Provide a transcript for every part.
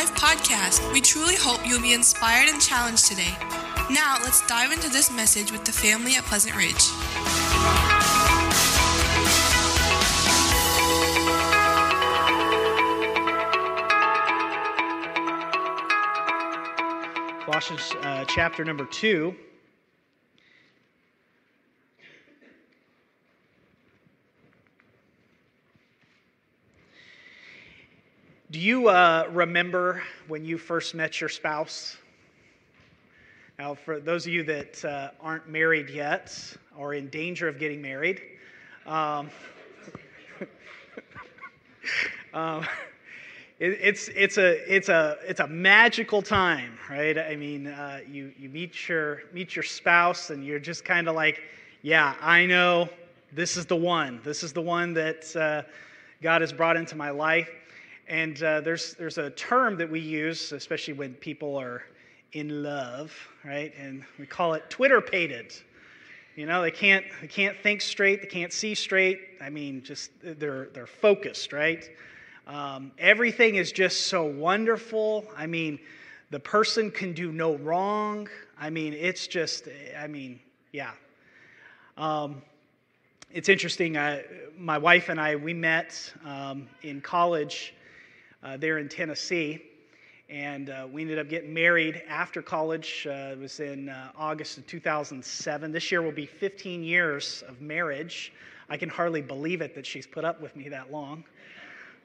Life podcast. We truly hope you'll be inspired and challenged today. Now, let's dive into this message with the family at Pleasant Ridge. Colossians uh, chapter number 2. Do you uh, remember when you first met your spouse? Now, for those of you that uh, aren't married yet or in danger of getting married, um, um, it, it's, it's, a, it's, a, it's a magical time, right? I mean, uh, you, you meet, your, meet your spouse and you're just kind of like, yeah, I know this is the one. This is the one that uh, God has brought into my life. And uh, there's, there's a term that we use, especially when people are in love, right? And we call it Twitterpated. You know, they can't, they can't think straight, they can't see straight. I mean, just they're, they're focused, right? Um, everything is just so wonderful. I mean, the person can do no wrong. I mean, it's just, I mean, yeah. Um, it's interesting. I, my wife and I, we met um, in college uh, there in Tennessee. And uh, we ended up getting married after college. Uh, it was in uh, August of 2007. This year will be 15 years of marriage. I can hardly believe it that she's put up with me that long.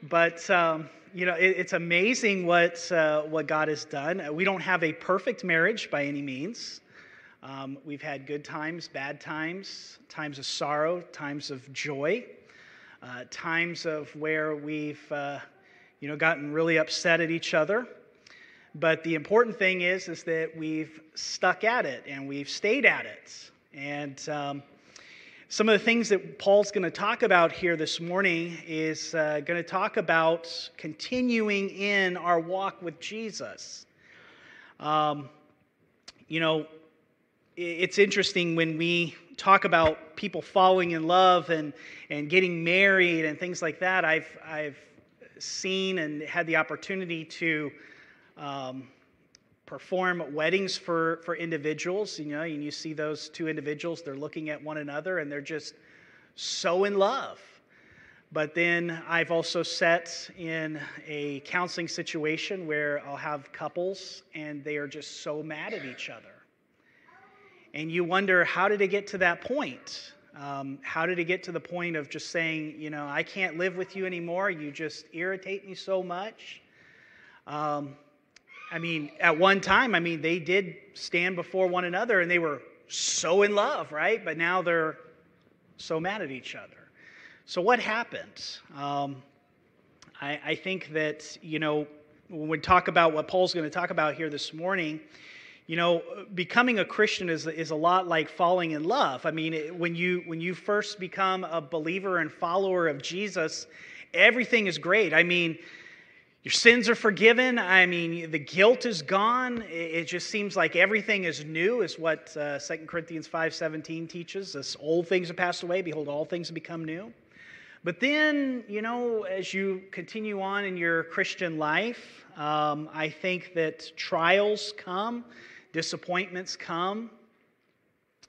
But, um, you know, it, it's amazing what, uh, what God has done. We don't have a perfect marriage by any means. Um, we've had good times, bad times, times of sorrow, times of joy, uh, times of where we've uh, you know, gotten really upset at each other. But the important thing is, is that we've stuck at it and we've stayed at it. And um, some of the things that Paul's going to talk about here this morning is uh, going to talk about continuing in our walk with Jesus. Um, you know, it's interesting when we talk about people falling in love and, and getting married and things like that. I've, I've seen and had the opportunity to um, perform weddings for, for individuals, you know, and you see those two individuals, they're looking at one another and they're just so in love. But then I've also sat in a counseling situation where I'll have couples and they are just so mad at each other. And you wonder, how did it get to that point? Um, how did it get to the point of just saying, you know, I can't live with you anymore? You just irritate me so much. Um, I mean, at one time, I mean, they did stand before one another and they were so in love, right? But now they're so mad at each other. So, what happened? Um, I, I think that, you know, when we talk about what Paul's going to talk about here this morning, you know, becoming a Christian is, is a lot like falling in love. I mean, when you, when you first become a believer and follower of Jesus, everything is great. I mean, your sins are forgiven. I mean, the guilt is gone. It just seems like everything is new, is what uh, 2 Corinthians 5.17 teaches. This old things have passed away. Behold, all things have become new. But then, you know, as you continue on in your Christian life, um, I think that trials come Disappointments come.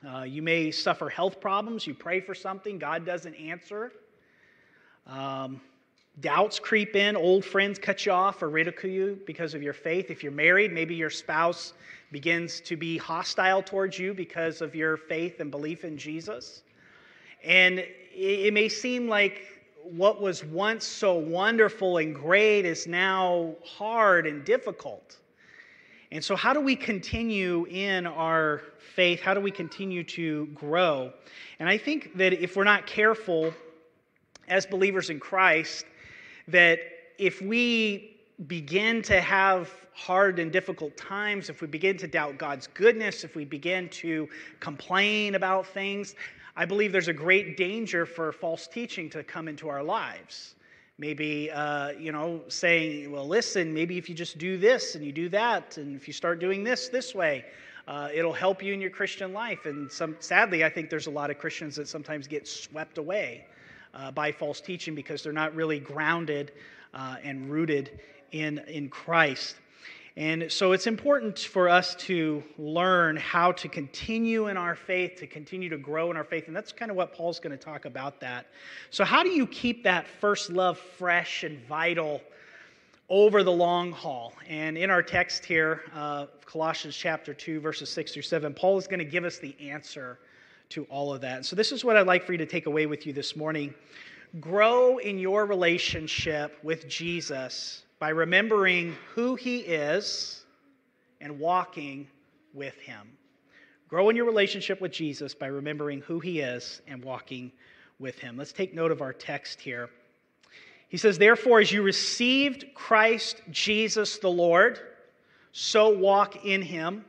Uh, you may suffer health problems. You pray for something, God doesn't answer. Um, doubts creep in. Old friends cut you off or ridicule you because of your faith. If you're married, maybe your spouse begins to be hostile towards you because of your faith and belief in Jesus. And it may seem like what was once so wonderful and great is now hard and difficult. And so, how do we continue in our faith? How do we continue to grow? And I think that if we're not careful as believers in Christ, that if we begin to have hard and difficult times, if we begin to doubt God's goodness, if we begin to complain about things, I believe there's a great danger for false teaching to come into our lives. Maybe, uh, you know, saying, well, listen, maybe if you just do this and you do that, and if you start doing this this way, uh, it'll help you in your Christian life. And some, sadly, I think there's a lot of Christians that sometimes get swept away uh, by false teaching because they're not really grounded uh, and rooted in, in Christ. And so it's important for us to learn how to continue in our faith, to continue to grow in our faith. And that's kind of what Paul's going to talk about that. So, how do you keep that first love fresh and vital over the long haul? And in our text here, uh, Colossians chapter 2, verses 6 through 7, Paul is going to give us the answer to all of that. So, this is what I'd like for you to take away with you this morning. Grow in your relationship with Jesus by remembering who he is and walking with him. Grow in your relationship with Jesus by remembering who he is and walking with him. Let's take note of our text here. He says, Therefore, as you received Christ Jesus the Lord, so walk in him,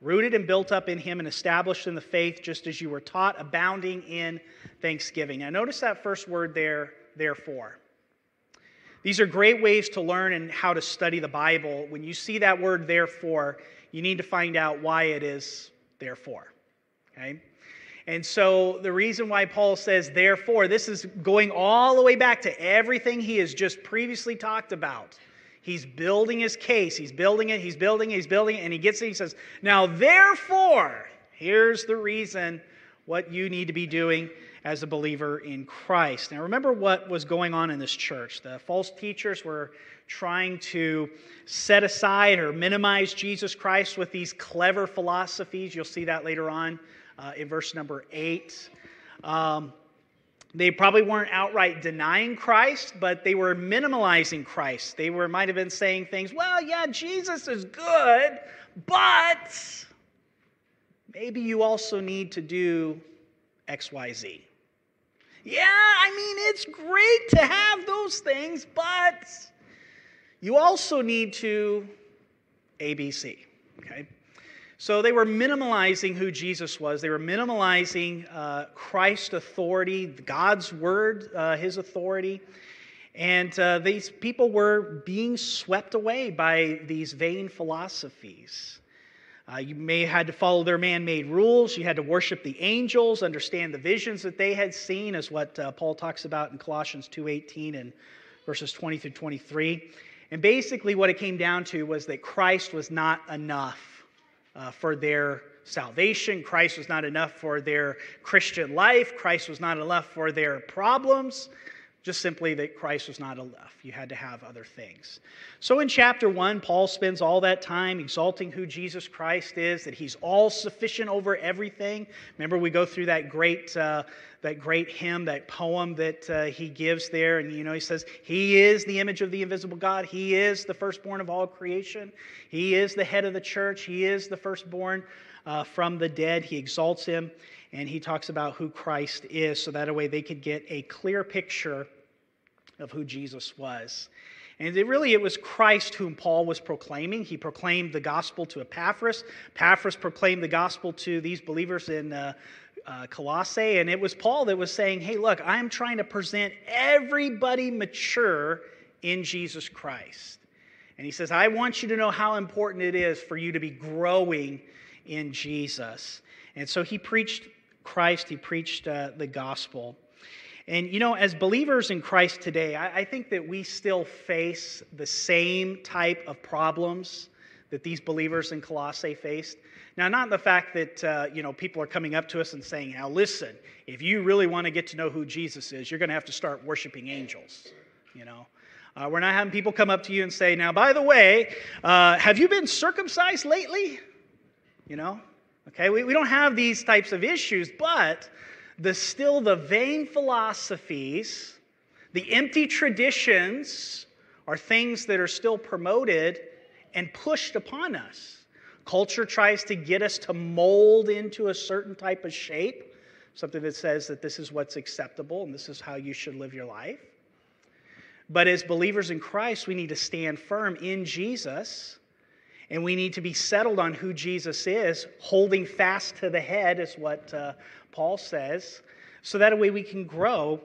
rooted and built up in him and established in the faith, just as you were taught, abounding in thanksgiving. Now, notice that first word there, therefore. These are great ways to learn and how to study the Bible. When you see that word therefore, you need to find out why it is therefore. Okay? And so the reason why Paul says therefore, this is going all the way back to everything he has just previously talked about. He's building his case, he's building it, he's building it, he's building it, and he gets it, he says, Now therefore, here's the reason what you need to be doing as a believer in Christ. Now, remember what was going on in this church. The false teachers were trying to set aside or minimize Jesus Christ with these clever philosophies. You'll see that later on uh, in verse number 8. Um, they probably weren't outright denying Christ, but they were minimalizing Christ. They were might have been saying things, well, yeah, Jesus is good, but maybe you also need to do XYZ. Yeah, I mean, it's great to have those things, but you also need to ABC, okay? So they were minimalizing who Jesus was. They were minimalizing uh, Christ's authority, God's word, uh, his authority. And uh, these people were being swept away by these vain philosophies. Uh, you may have had to follow their man made rules. You had to worship the angels, understand the visions that they had seen, as what uh, Paul talks about in Colossians 2.18 and verses 20 through 23. And basically, what it came down to was that Christ was not enough uh, for their salvation. Christ was not enough for their Christian life. Christ was not enough for their problems. Just simply that Christ was not enough. You had to have other things. So in chapter 1, Paul spends all that time exalting who Jesus Christ is, that he's all sufficient over everything. Remember, we go through that great, uh, that great hymn, that poem that uh, he gives there. And, you know, he says, He is the image of the invisible God. He is the firstborn of all creation. He is the head of the church. He is the firstborn uh, from the dead. He exalts him and he talks about who Christ is so that way they could get a clear picture of who Jesus was. And it really, it was Christ whom Paul was proclaiming. He proclaimed the gospel to Epaphras. Epaphras proclaimed the gospel to these believers in uh, uh, Colossae. And it was Paul that was saying, hey, look, I'm trying to present everybody mature in Jesus Christ. And he says, I want you to know how important it is for you to be growing in Jesus. And so he preached Christ, he preached uh, the gospel. And you know, as believers in Christ today, I, I, think that we still face the same type of problems that these believers in Colossae faced. Now, not the fact that uh, you know people are coming up to us and saying, "Now, listen, if you really want to get to know who Jesus is, you're going to have to start worshiping angels." You know, uh, we're not having people come up to you and say, "Now, by the way, uh, have you been circumcised lately?" You know, Okay, we, we don't have these types of issues, but the still the vain philosophies, the empty traditions are things that are still promoted and pushed upon us. Culture tries to get us to mold into a certain type of shape, something that says that this is what's acceptable and this is how you should live your life. But as believers in Christ, we need to stand firm in Jesus and we need to be settled on who Jesus is, holding fast to the head, is what uh, Paul says, so that way we can grow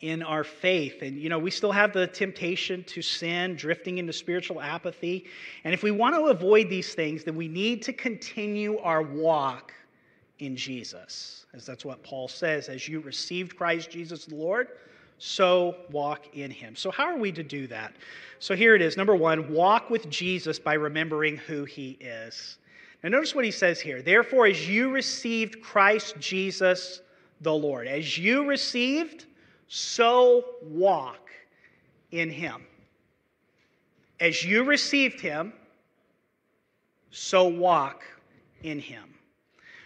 in our faith. And, you know, we still have the temptation to sin, drifting into spiritual apathy. And if we want to avoid these things, then we need to continue our walk in Jesus. As that's what Paul says. As you received Christ Jesus the Lord, so walk in him. So, how are we to do that? So, here it is. Number one, walk with Jesus by remembering who he is. Now, notice what he says here. Therefore, as you received Christ Jesus the Lord, as you received, so walk in him. As you received him, so walk in him.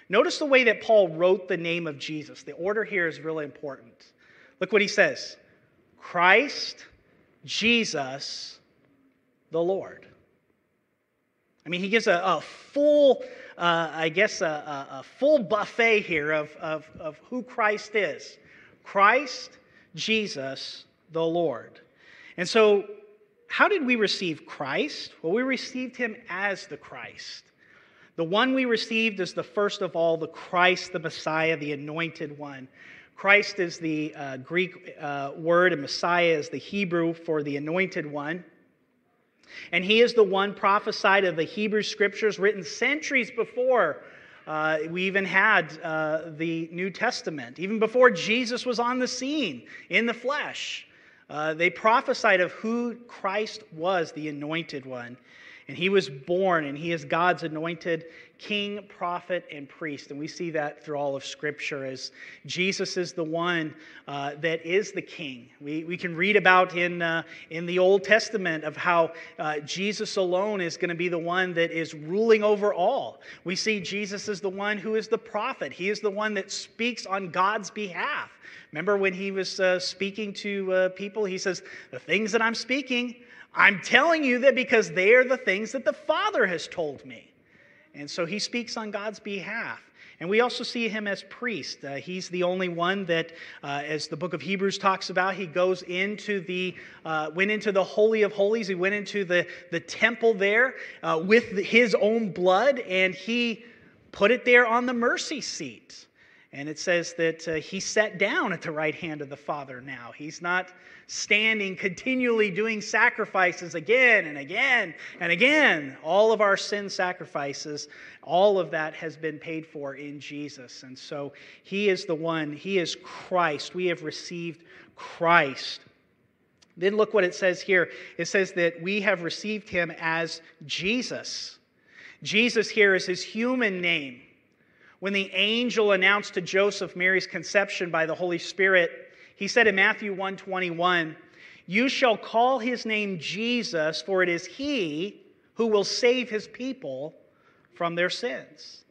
Notice the way that Paul wrote the name of Jesus. The order here is really important. Look what he says Christ, Jesus, the Lord. I mean, he gives a, a full, uh, I guess, a, a, full buffet here of, of, of who Christ is Christ, Jesus, the Lord. And so, how did we receive Christ? Well, we received him as the Christ. The one we received is the first of all, the Christ, the Messiah, the anointed one. Christ is the uh, Greek uh, word, and Messiah is the Hebrew for the anointed one. And he is the one prophesied of the Hebrew scriptures written centuries before uh, we even had uh, the New Testament, even before Jesus was on the scene in the flesh. Uh, they prophesied of who Christ was, the anointed one. And he was born, and he is God's anointed king, prophet, and priest. And we see that through all of Scripture as Jesus is the one uh, that is the king. We, we can read about in, uh, in the Old Testament of how uh, Jesus alone is going to be the one that is ruling over all. We see Jesus is the one who is the prophet, he is the one that speaks on God's behalf. Remember when he was uh, speaking to uh, people, he says, The things that I'm speaking, I'm telling you that because they are the things that the Father has told me. And so he speaks on God's behalf. And we also see him as priest. Uh, he's the only one that, uh, as the book of Hebrews talks about, he goes into the, uh, went into the Holy of Holies. He went into the, the temple there uh, with his own blood, and he put it there on the mercy seat. And it says that uh, he sat down at the right hand of the Father now. He's not standing continually doing sacrifices again and again and again. All of our sin sacrifices, all of that has been paid for in Jesus. And so he is the one, he is Christ. We have received Christ. Then look what it says here. It says that we have received him as Jesus. Jesus here is his human name. When the angel announced to Joseph Mary's conception by the Holy Spirit, he said in Matthew 121, "You shall call his name Jesus, for it is he who will save his people from their sins."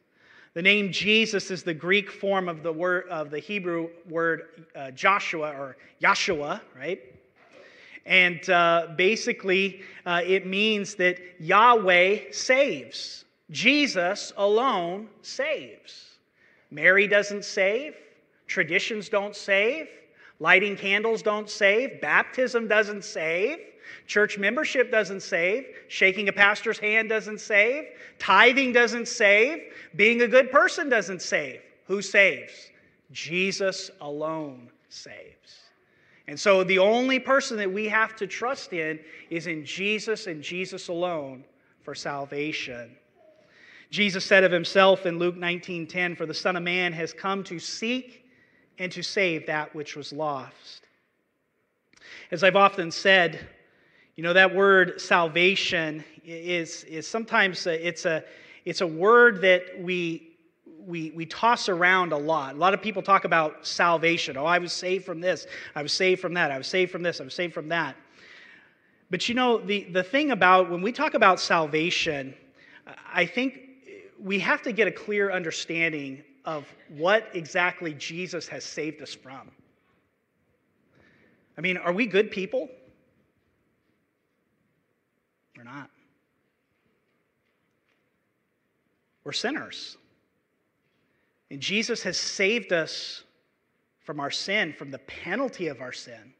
The name Jesus is the Greek form of the word of the Hebrew word uh, Joshua or Yahshua, right? And uh, basically, uh, it means that Yahweh saves. Jesus alone saves. Mary doesn't save, traditions don't save, lighting candles don't save, baptism doesn't save. Church membership doesn't save. Shaking a pastor's hand doesn't save. Tithing doesn't save. Being a good person doesn't save. Who saves? Jesus alone saves. And so the only person that we have to trust in is in Jesus and Jesus alone for salvation. Jesus said of himself in Luke 19:10, "For the Son of Man has come to seek and to save that which was lost." As I've often said, you know that word salvation is, is sometimes a, it's a it's a word that we we, we toss around a lot. A lot of people talk about salvation. Oh, I was saved from this. I was saved from that. I was saved from this. I was saved from that. But you know, the, the thing about when we talk about salvation, I think we have to get a clear understanding of what exactly Jesus has saved us from. I mean, are we good people? We're not. We're sinners. And Jesus has saved us from our sin, from the penalty of our sin.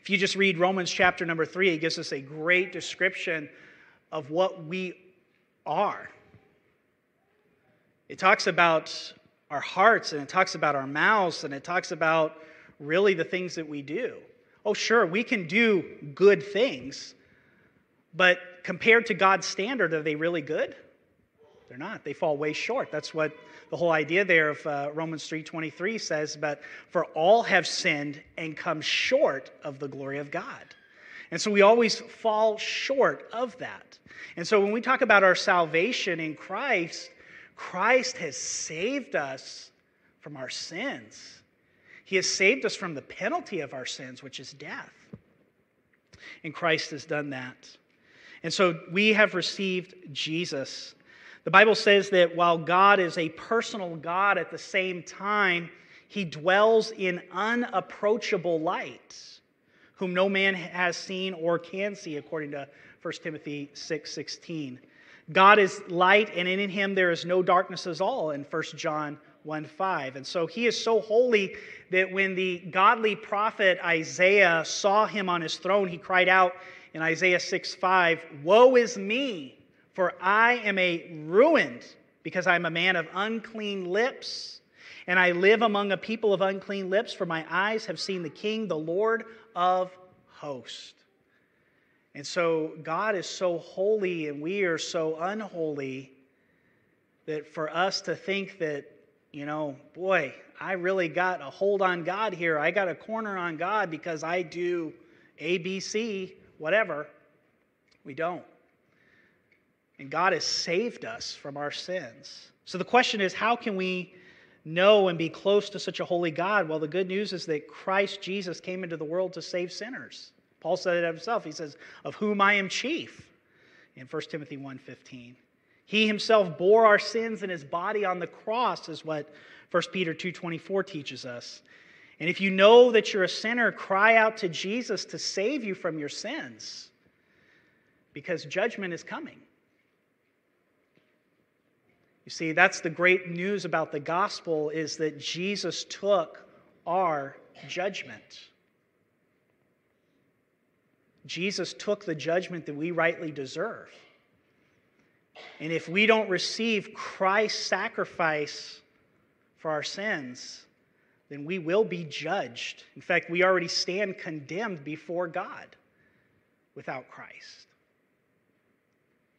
If you just read Romans chapter number three, it gives us a great description of what we are. It talks about our hearts and it talks about our mouths and it talks about really the things that we do. Oh, sure, we can do good things, but compared to God's standard, are they really good? They're not. They fall way short. That's what the whole idea there of uh, Romans 3:23 says, "But for all have sinned and come short of the glory of God." And so we always fall short of that. And so when we talk about our salvation in Christ, Christ has saved us from our sins. He has saved us from the penalty of our sins, which is death. And Christ has done that. And so we have received Jesus. The Bible says that while God is a personal God, at the same time, he dwells in unapproachable light, whom no man has seen or can see, according to 1 Timothy 6 16. God is light, and in him there is no darkness at all, in 1 John 1 5. And so he is so holy that when the godly prophet Isaiah saw him on his throne, he cried out in Isaiah 6 5, Woe is me, for I am a ruined, because I am a man of unclean lips, and I live among a people of unclean lips, for my eyes have seen the King, the Lord of hosts. And so God is so holy and we are so unholy that for us to think that you know, boy, I really got a hold on God here. I got a corner on God because I do A, B, C, whatever. We don't. And God has saved us from our sins. So the question is how can we know and be close to such a holy God? Well, the good news is that Christ Jesus came into the world to save sinners. Paul said it himself. He says, Of whom I am chief in 1 Timothy 1:15. He himself bore our sins in his body on the cross is what 1 Peter 2:24 teaches us. And if you know that you're a sinner, cry out to Jesus to save you from your sins because judgment is coming. You see, that's the great news about the gospel is that Jesus took our judgment. Jesus took the judgment that we rightly deserve. And if we don't receive Christ's sacrifice for our sins, then we will be judged. In fact, we already stand condemned before God without Christ.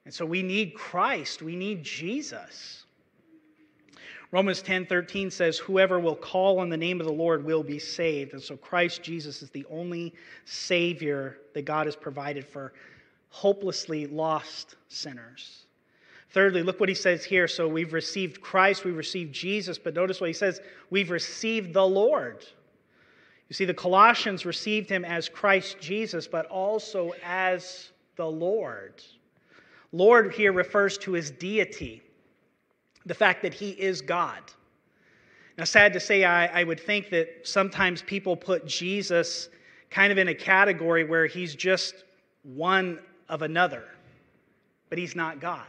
And so we need Christ, we need Jesus. Romans 10 13 says, Whoever will call on the name of the Lord will be saved. And so Christ Jesus is the only Savior that God has provided for hopelessly lost sinners. Thirdly, look what he says here. So we've received Christ, we've received Jesus, but notice what he says we've received the Lord. You see, the Colossians received him as Christ Jesus, but also as the Lord. Lord here refers to his deity, the fact that he is God. Now, sad to say, I, I would think that sometimes people put Jesus kind of in a category where he's just one of another, but he's not God.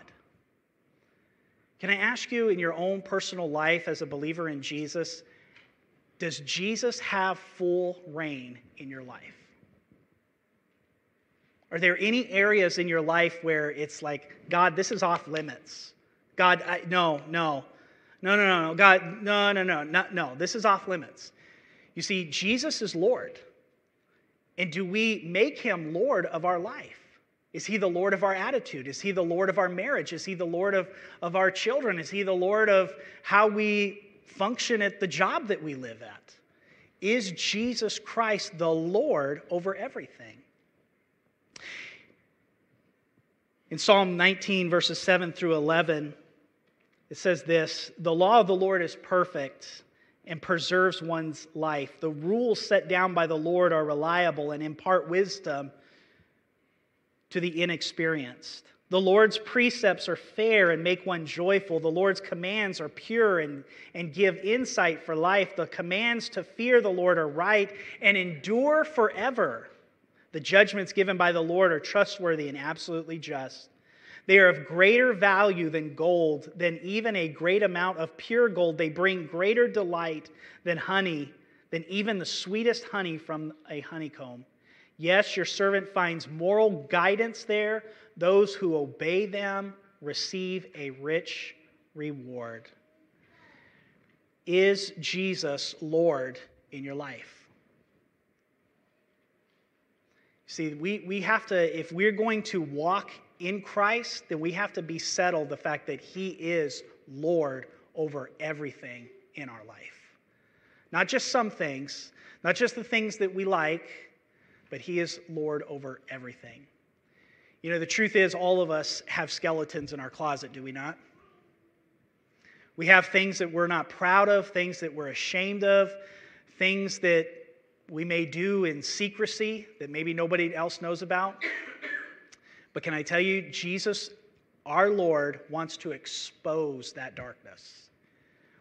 Can I ask you in your own personal life as a believer in Jesus, does Jesus have full reign in your life? Are there any areas in your life where it's like, God, this is off limits? God, I, no, no, no, no, no, no, God, no, no, no, no, no, this is off limits. You see, Jesus is Lord. And do we make him Lord of our life? Is he the Lord of our attitude? Is he the Lord of our marriage? Is he the Lord of, of our children? Is he the Lord of how we function at the job that we live at? Is Jesus Christ the Lord over everything? In Psalm 19, verses 7 through 11, it says this The law of the Lord is perfect and preserves one's life. The rules set down by the Lord are reliable and impart wisdom to the inexperienced. The Lord's precepts are fair and make one joyful. The Lord's commands are pure and, and give insight for life. The commands to fear the Lord are right and endure forever. The judgments given by the Lord are trustworthy and absolutely just. They are of greater value than gold, than even a great amount of pure gold. They bring greater delight than honey, than even the sweetest honey from a honeycomb. Yes, your servant finds moral guidance there. Those who obey them receive a rich reward. Is Jesus Lord in your life? See, we, we have to, if we're going to walk in Christ, then we have to be settled the fact that He is Lord over everything in our life. Not just some things, not just the things that we like, but He is Lord over everything. You know, the truth is, all of us have skeletons in our closet, do we not? We have things that we're not proud of, things that we're ashamed of, things that we may do in secrecy that maybe nobody else knows about. But can I tell you, Jesus, our Lord, wants to expose that darkness.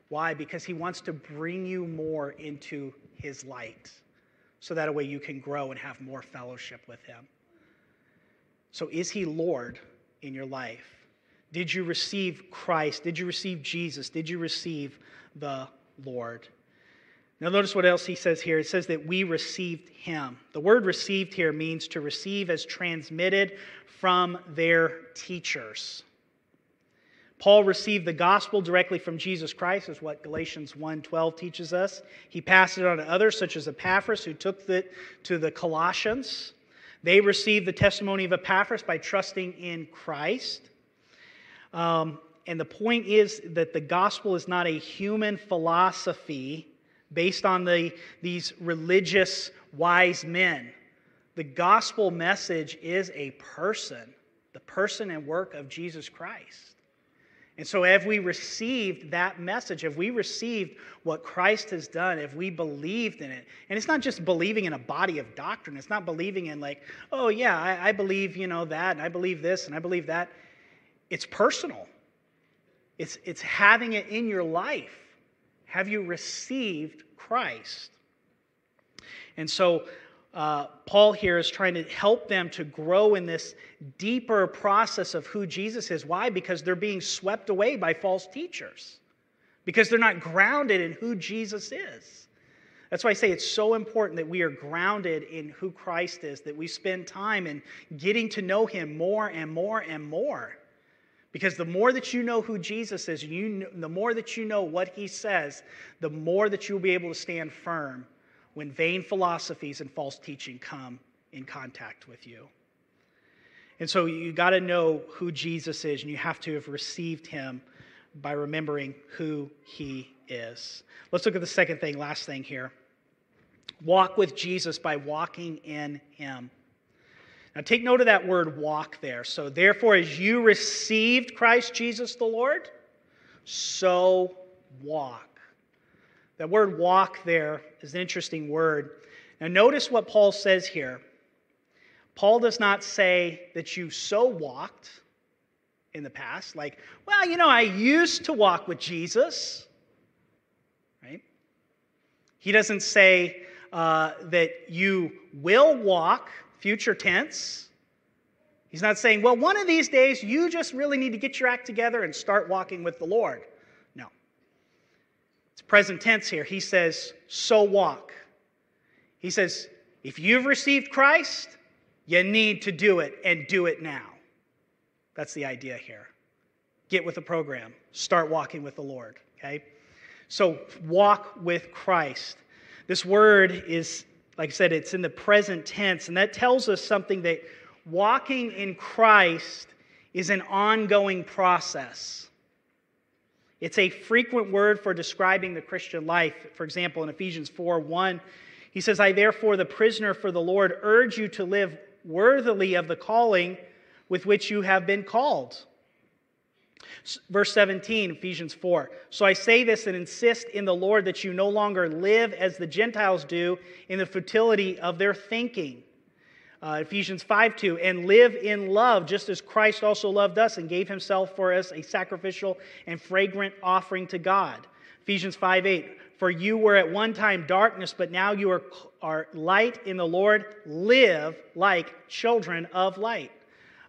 Why? Because he wants to bring you more into his light so that way you can grow and have more fellowship with him. So, is he Lord in your life? Did you receive Christ? Did you receive Jesus? Did you receive the Lord? Now, notice what else he says here. It says that we received him. The word received here means to receive as transmitted from their teachers. Paul received the gospel directly from Jesus Christ, is what Galatians 1:12 teaches us. He passed it on to others, such as Epaphras, who took it to the Colossians. They received the testimony of Epaphras by trusting in Christ. Um, and the point is that the gospel is not a human philosophy based on the, these religious wise men. The gospel message is a person, the person and work of Jesus Christ. And so, have we received that message, have we received what Christ has done, have we believed in it? And it's not just believing in a body of doctrine. It's not believing in, like, oh, yeah, I, I believe, you know, that, and I believe this, and I believe that. It's personal, it's, it's having it in your life. Have you received Christ? And so, uh, Paul here is trying to help them to grow in this deeper process of who Jesus is. Why? Because they're being swept away by false teachers, because they're not grounded in who Jesus is. That's why I say it's so important that we are grounded in who Christ is, that we spend time in getting to know him more and more and more. Because the more that you know who Jesus is, you, the more that you know what he says, the more that you'll be able to stand firm when vain philosophies and false teaching come in contact with you. And so you got to know who Jesus is, and you have to have received him by remembering who he is. Let's look at the second thing, last thing here. Walk with Jesus by walking in him. Now take note of that word walk there. So, therefore, as you received Christ Jesus the Lord, so walk. That word walk there is an interesting word. Now, notice what Paul says here. Paul does not say that you so walked in the past, like, well, you know, I used to walk with Jesus, right? He doesn't say uh, that you will walk, future tense. He's not saying, well, one of these days you just really need to get your act together and start walking with the Lord. No. It's present tense here. He says, so walk. He says, if you've received Christ, you need to do it and do it now. That's the idea here. Get with the program, start walking with the Lord, okay? So, walk with Christ. This word is, like I said, it's in the present tense, and that tells us something that walking in Christ is an ongoing process. It's a frequent word for describing the Christian life. For example, in Ephesians 4 1, he says, I therefore, the prisoner for the Lord, urge you to live worthily of the calling with which you have been called. Verse 17, Ephesians 4. So I say this and insist in the Lord that you no longer live as the Gentiles do in the futility of their thinking. Uh, Ephesians 5 2, and live in love, just as Christ also loved us and gave himself for us a sacrificial and fragrant offering to God. Ephesians 5 8, for you were at one time darkness, but now you are, are light in the Lord. Live like children of light.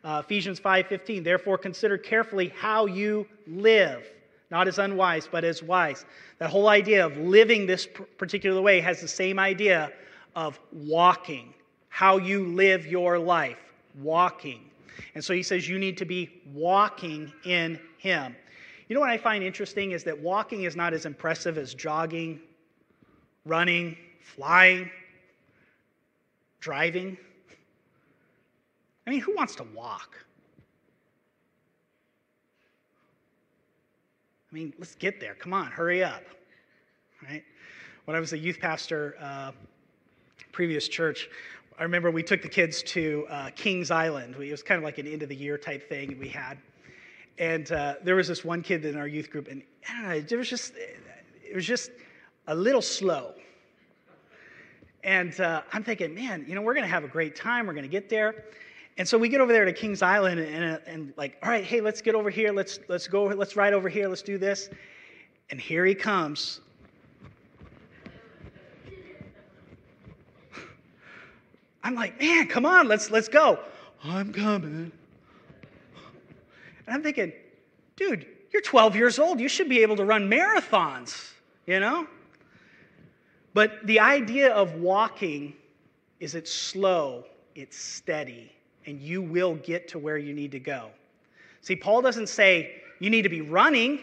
Uh, Ephesians 5:15 Therefore consider carefully how you live not as unwise but as wise. That whole idea of living this particular way has the same idea of walking how you live your life, walking. And so he says you need to be walking in him. You know what I find interesting is that walking is not as impressive as jogging, running, flying, driving. I mean, who wants to walk? I mean, let's get there. Come on, hurry up. Right? When I was a youth pastor, uh, previous church, I remember we took the kids to uh, Kings Island. We, it was kind of like an end of the year type thing we had. And uh, there was this one kid in our youth group, and I don't know, it was just, it was just a little slow. And uh, I'm thinking, man, you know, we're going to have a great time. We're going to get there. And so we get over there to Kings Island and, and, and, like, all right, hey, let's get over here. Let's, let's go, let's ride over here. Let's do this. And here he comes. I'm like, man, come on, let's, let's go. I'm coming. And I'm thinking, dude, you're 12 years old. You should be able to run marathons, you know? But the idea of walking is it's slow, it's steady, and you will get to where you need to go. See, Paul doesn't say you need to be running,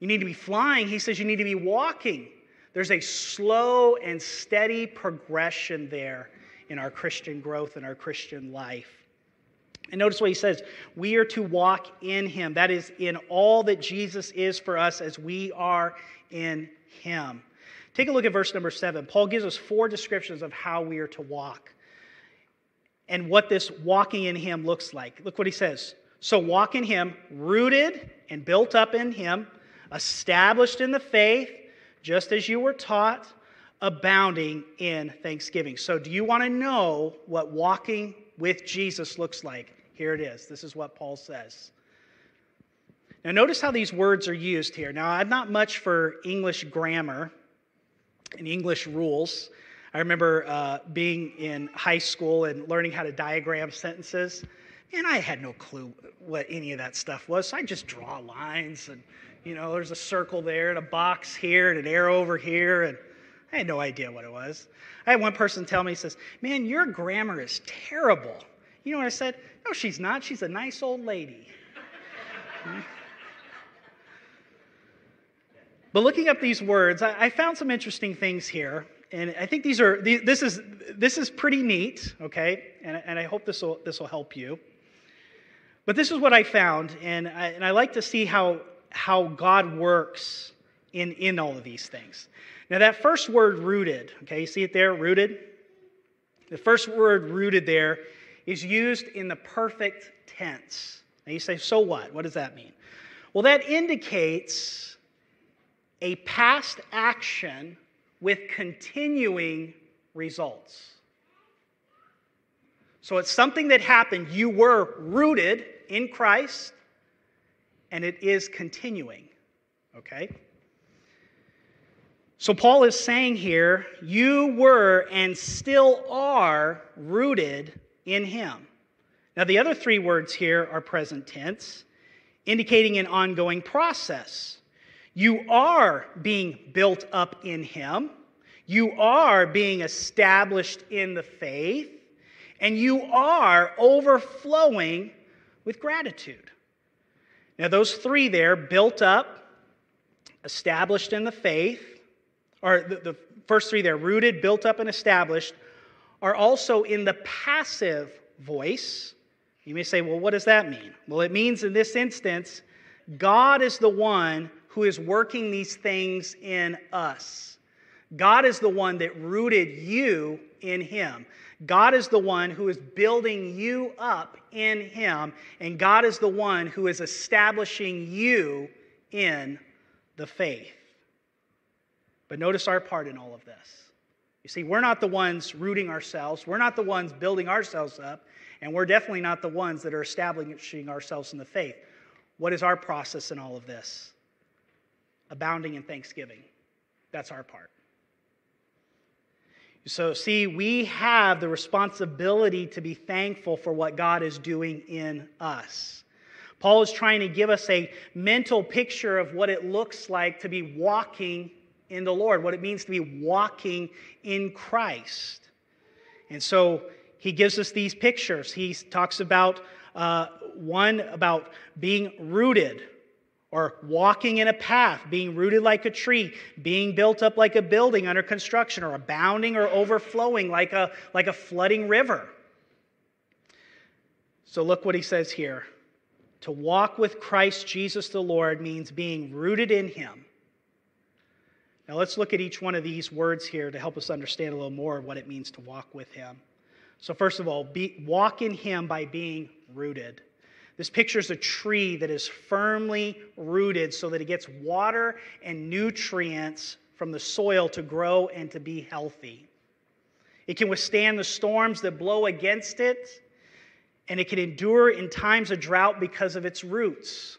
you need to be flying. He says you need to be walking. There's a slow and steady progression there in our Christian growth and our Christian life. And notice what he says we are to walk in him. That is, in all that Jesus is for us as we are in him. Take a look at verse number seven. Paul gives us four descriptions of how we are to walk and what this walking in him looks like. Look what he says. So walk in him, rooted and built up in him, established in the faith, just as you were taught, abounding in thanksgiving. So, do you want to know what walking with Jesus looks like? Here it is. This is what Paul says. Now, notice how these words are used here. Now, I'm not much for English grammar and English rules. I remember uh, being in high school and learning how to diagram sentences. And I had no clue what any of that stuff was. So I just draw lines and, you know, there's a circle there and a box here and an arrow over here. And I had no idea what it was. I had one person tell me, he says, Man, your grammar is terrible. You know what I said? No, she's not. She's a nice old lady. But looking up these words, I, found some interesting things here. And I think these are, this is, this is pretty neat, okay? And, and I hope this will, this will help you. But this is what I found, and I, and I like to see how, how God works in, in all of these things. Now, that first word, rooted, okay, you see it there, rooted? The first word, rooted, there is used in the perfect tense. Now, you say, so what? What does that mean? Well, that indicates a past action with continuing results. So it's something that happened. You were rooted in Christ, and it is continuing. Okay? So Paul is saying here, you were and still are rooted in him. Now, the other three words here are present tense, indicating an ongoing process. You are being built up in Him. You are being established in the faith. And you are overflowing with gratitude. Now, those three there built up, established in the faith, or the, the first three there rooted, built up, and established are also in the passive voice. You may say, well, what does that mean? Well, it means in this instance, God is the one who is working these things in us. God is the one that rooted you in Him. God is the one who is building you up in Him, and God is the one who is establishing you in the faith. But notice our part in all of this. You see, we're not the ones rooting ourselves, we're not the ones building ourselves up, and we're definitely not the ones that are establishing ourselves in the faith. What is our process in all of this? Abounding in thanksgiving. That's our part. So, see, we have the responsibility to be thankful for what God is doing in us. Paul is trying to give us a mental picture of what it looks like to be walking in the Lord, what it means to be walking in Christ. And so he gives us these pictures. He talks about uh, one about being rooted, or walking in a path, being rooted like a tree, being built up like a building under construction, or abounding or overflowing like a, like a flooding river. So look what he says here To walk with Christ Jesus the Lord means being rooted in Him. Now let's look at each one of these words here to help us understand a little more of what it means to walk with Him. So, first of all, be, walk in Him by being rooted. This picture is a tree that is firmly rooted so that it gets water and nutrients from the soil to grow and to be healthy. It can withstand the storms that blow against it, and it can endure in times of drought because of its roots.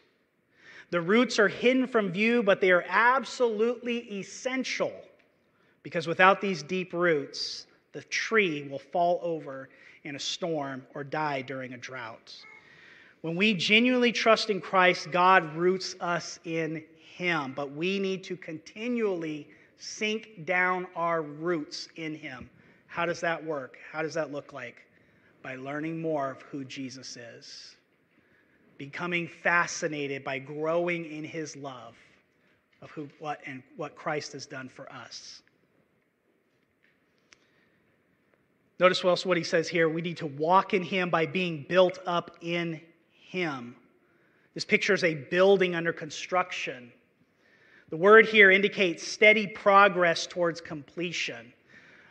The roots are hidden from view, but they are absolutely essential because without these deep roots, the tree will fall over in a storm or die during a drought. When we genuinely trust in Christ, God roots us in Him, but we need to continually sink down our roots in Him. How does that work? How does that look like? By learning more of who Jesus is, becoming fascinated by growing in his love of who, what, and what Christ has done for us. Notice else what he says here. We need to walk in him by being built up in him. This picture is a building under construction. The word here indicates steady progress towards completion.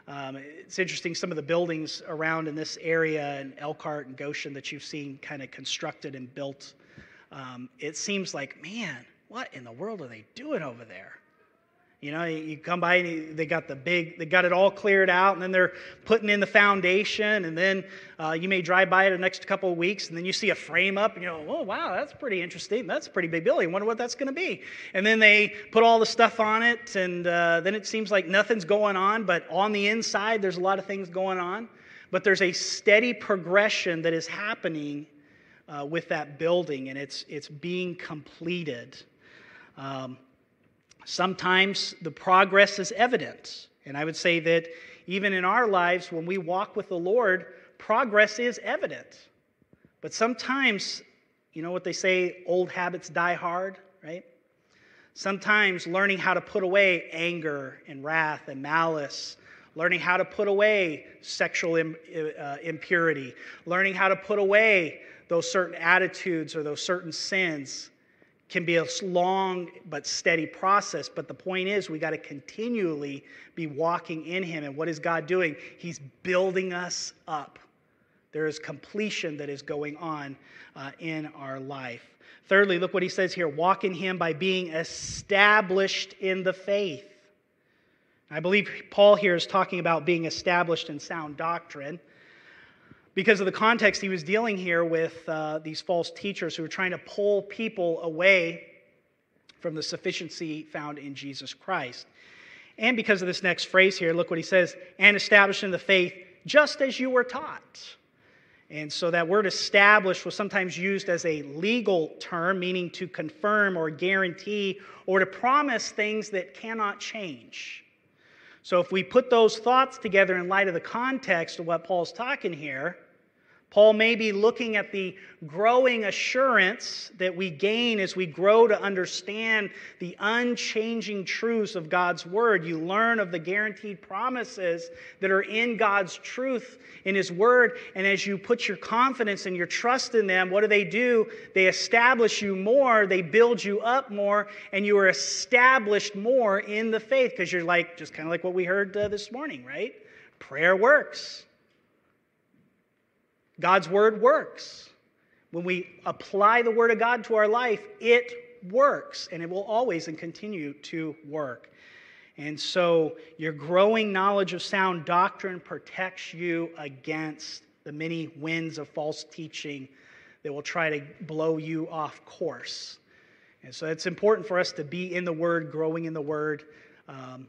Um, it's interesting, some of the buildings around in this area in Elkhart and Goshen that you've seen kind of constructed and built, um, it seems like, man, what in the world are they doing over there? You know, you come by and they got the big, they got it all cleared out, and then they're putting in the foundation, and then uh, you may drive by it the next couple of weeks, and then you see a frame up, and you go, oh, wow, that's pretty interesting. That's a pretty big building. I wonder what that's going to be. And then they put all the stuff on it, and uh, then it seems like nothing's going on, but on the inside, there's a lot of things going on. But there's a steady progression that is happening uh, with that building, and it's, it's being completed. Um, Sometimes the progress is evident. And I would say that even in our lives, when we walk with the Lord, progress is evident. But sometimes, you know what they say, old habits die hard, right? Sometimes learning how to put away anger and wrath and malice, learning how to put away sexual uh, impurity, learning how to put away those certain attitudes or those certain sins can be a long but steady process. But the point is, we got to continually be walking in Him. And what is God doing? He's building us up. There is completion that is going on uh, in our life. Thirdly, look what he says here walk in Him by being established in the faith. I believe Paul here is talking about being established in sound doctrine because of the context he was dealing here with uh, these false teachers who were trying to pull people away from the sufficiency found in Jesus Christ. And because of this next phrase here, look what he says and established in the faith just as you were taught. And so that word established was sometimes used as a legal term, meaning to confirm or guarantee or to promise things that cannot change. So if we put those thoughts together in light of the context of what Paul's talking here, Paul may be looking at the growing assurance that we gain as we grow to understand the unchanging truths of God's Word. You learn of the guaranteed promises that are in God's truth in His Word. And as you put your confidence and your trust in them, what do they do? They establish you more, they build you up more, and you are established more in the faith because you're like, just kind of like what we heard uh, this morning, right? Prayer works. God's word works. When we apply the word of God to our life, it works and it will always and continue to work. And so your growing knowledge of sound doctrine protects you against the many winds of false teaching that will try to blow you off course. And so it's important for us to be in the Word, growing in the Word, um,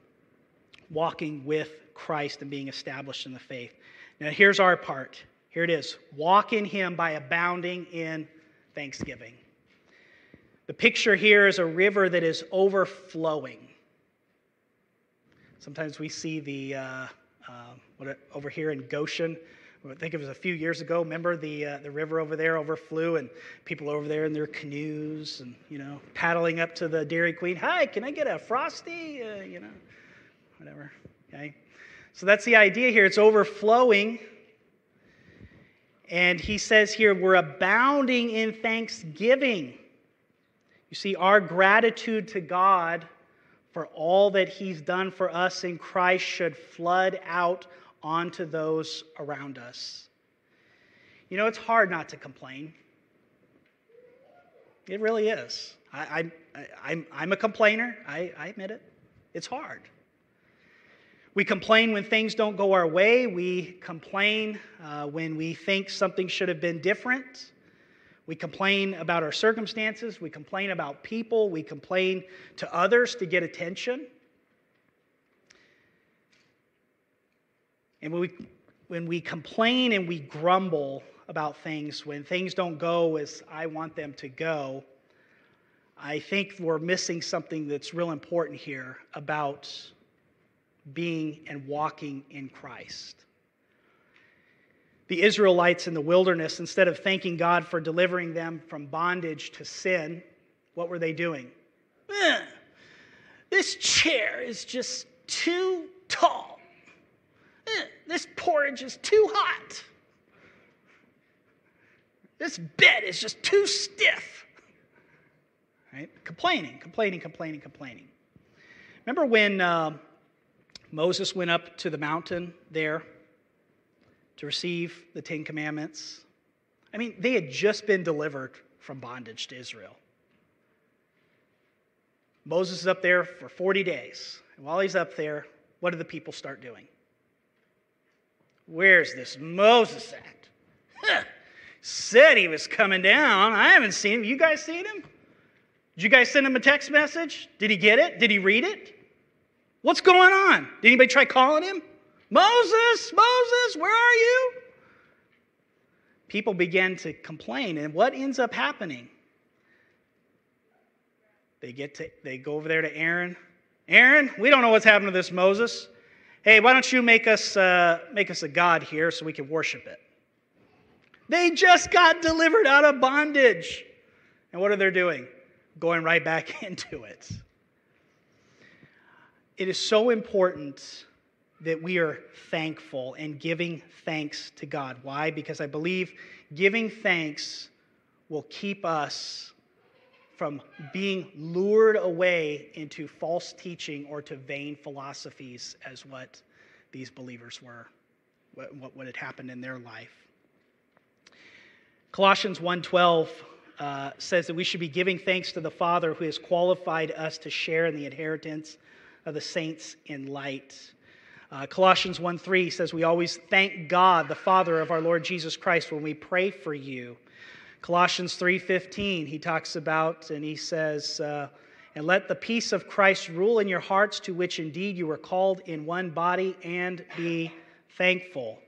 walking with Christ and being established in the faith. Now, here's our part here it is walk in Him by abounding in thanksgiving. The picture here is a river that is overflowing. Sometimes we see the, uh, uh, what, over here in Goshen, I think it was a few years ago. Remember the uh, the river over there overflew, and people over there in their canoes, and you know, paddling up to the Dairy Queen. Hi, can I get a frosty? Uh, you know, whatever. Okay, so that's the idea here. It's overflowing, And he says here, we're abounding in thanksgiving. You see, our gratitude to God for all that he's done for us in Christ should flood out onto those around us. You know, it's hard not to complain. It really is. I, I, I'm, I'm a complainer. I, I admit it. It's hard. We complain when things don't go our way. We complain uh, when we think something should have been different. We complain about our circumstances. We complain about people. We complain to others to get attention. And when we, when we complain and we grumble about things, when things don't go as I want them to go, I think we're missing something that's real important here about being and walking in Christ. The Israelites in the wilderness, instead of thanking God for delivering them from bondage to sin, what were they doing? Eh, this chair is just too tall. Eh, this porridge is too hot. This bed is just too stiff. Right? Complaining, complaining, complaining, complaining. Remember when uh, Moses went up to the mountain there to receive the Ten Commandments. I mean, they had just been delivered from bondage to Israel. Moses is up there for 40 days. And while he's up there, what do the people start doing? Where's this Moses at? Said he was coming down. I haven't seen him. You guys seen him? Did you guys send him a text message? Did he get it? Did he read it? What's going on? Did anybody try calling him? Moses, Moses, where are you? People begin to complain, and what ends up happening? They get to they go over there to Aaron. Aaron, we don't know what's happened to this Moses. Hey, why don't you make us uh, make us a god here so we can worship it? They just got delivered out of bondage, and what are they doing? Going right back into it. It is so important that we are thankful and giving thanks to God. Why? Because I believe giving thanks will keep us from being lured away into false teaching or to vain philosophies as what these believers were what, what had happened in their life colossians 1.12 uh, says that we should be giving thanks to the father who has qualified us to share in the inheritance of the saints in light uh, Colossians 1 3 says, We always thank God, the Father of our Lord Jesus Christ, when we pray for you. Colossians 3:15 he talks about and he says uh, and let the peace of Christ rule in your hearts to which indeed you were called in one body and be thankful.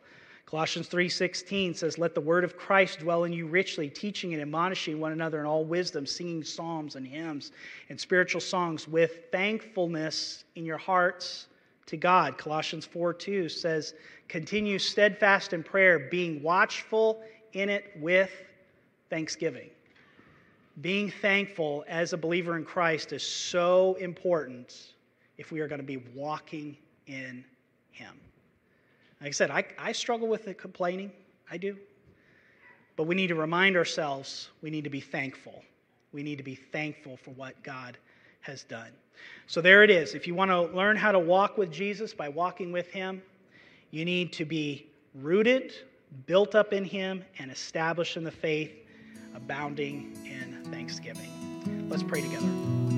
Colossians 3:16 says let the word of Christ dwell in you richly teaching and admonishing one another in all wisdom singing psalms and hymns and spiritual songs with thankfulness in your hearts to God. Colossians 4 2 says, Continue steadfast in prayer, being watchful in it with thanksgiving. Being thankful as a believer in Christ is so important if we are going to be walking in Him. Like I said, I, I struggle with it complaining. I do. But we need to remind ourselves we need to be thankful. We need to be thankful for what God has done. So there it is. If you want to learn how to walk with Jesus by walking with Him, you need to be rooted, built up in Him, and established in the faith, abounding in thanksgiving. Let's pray together.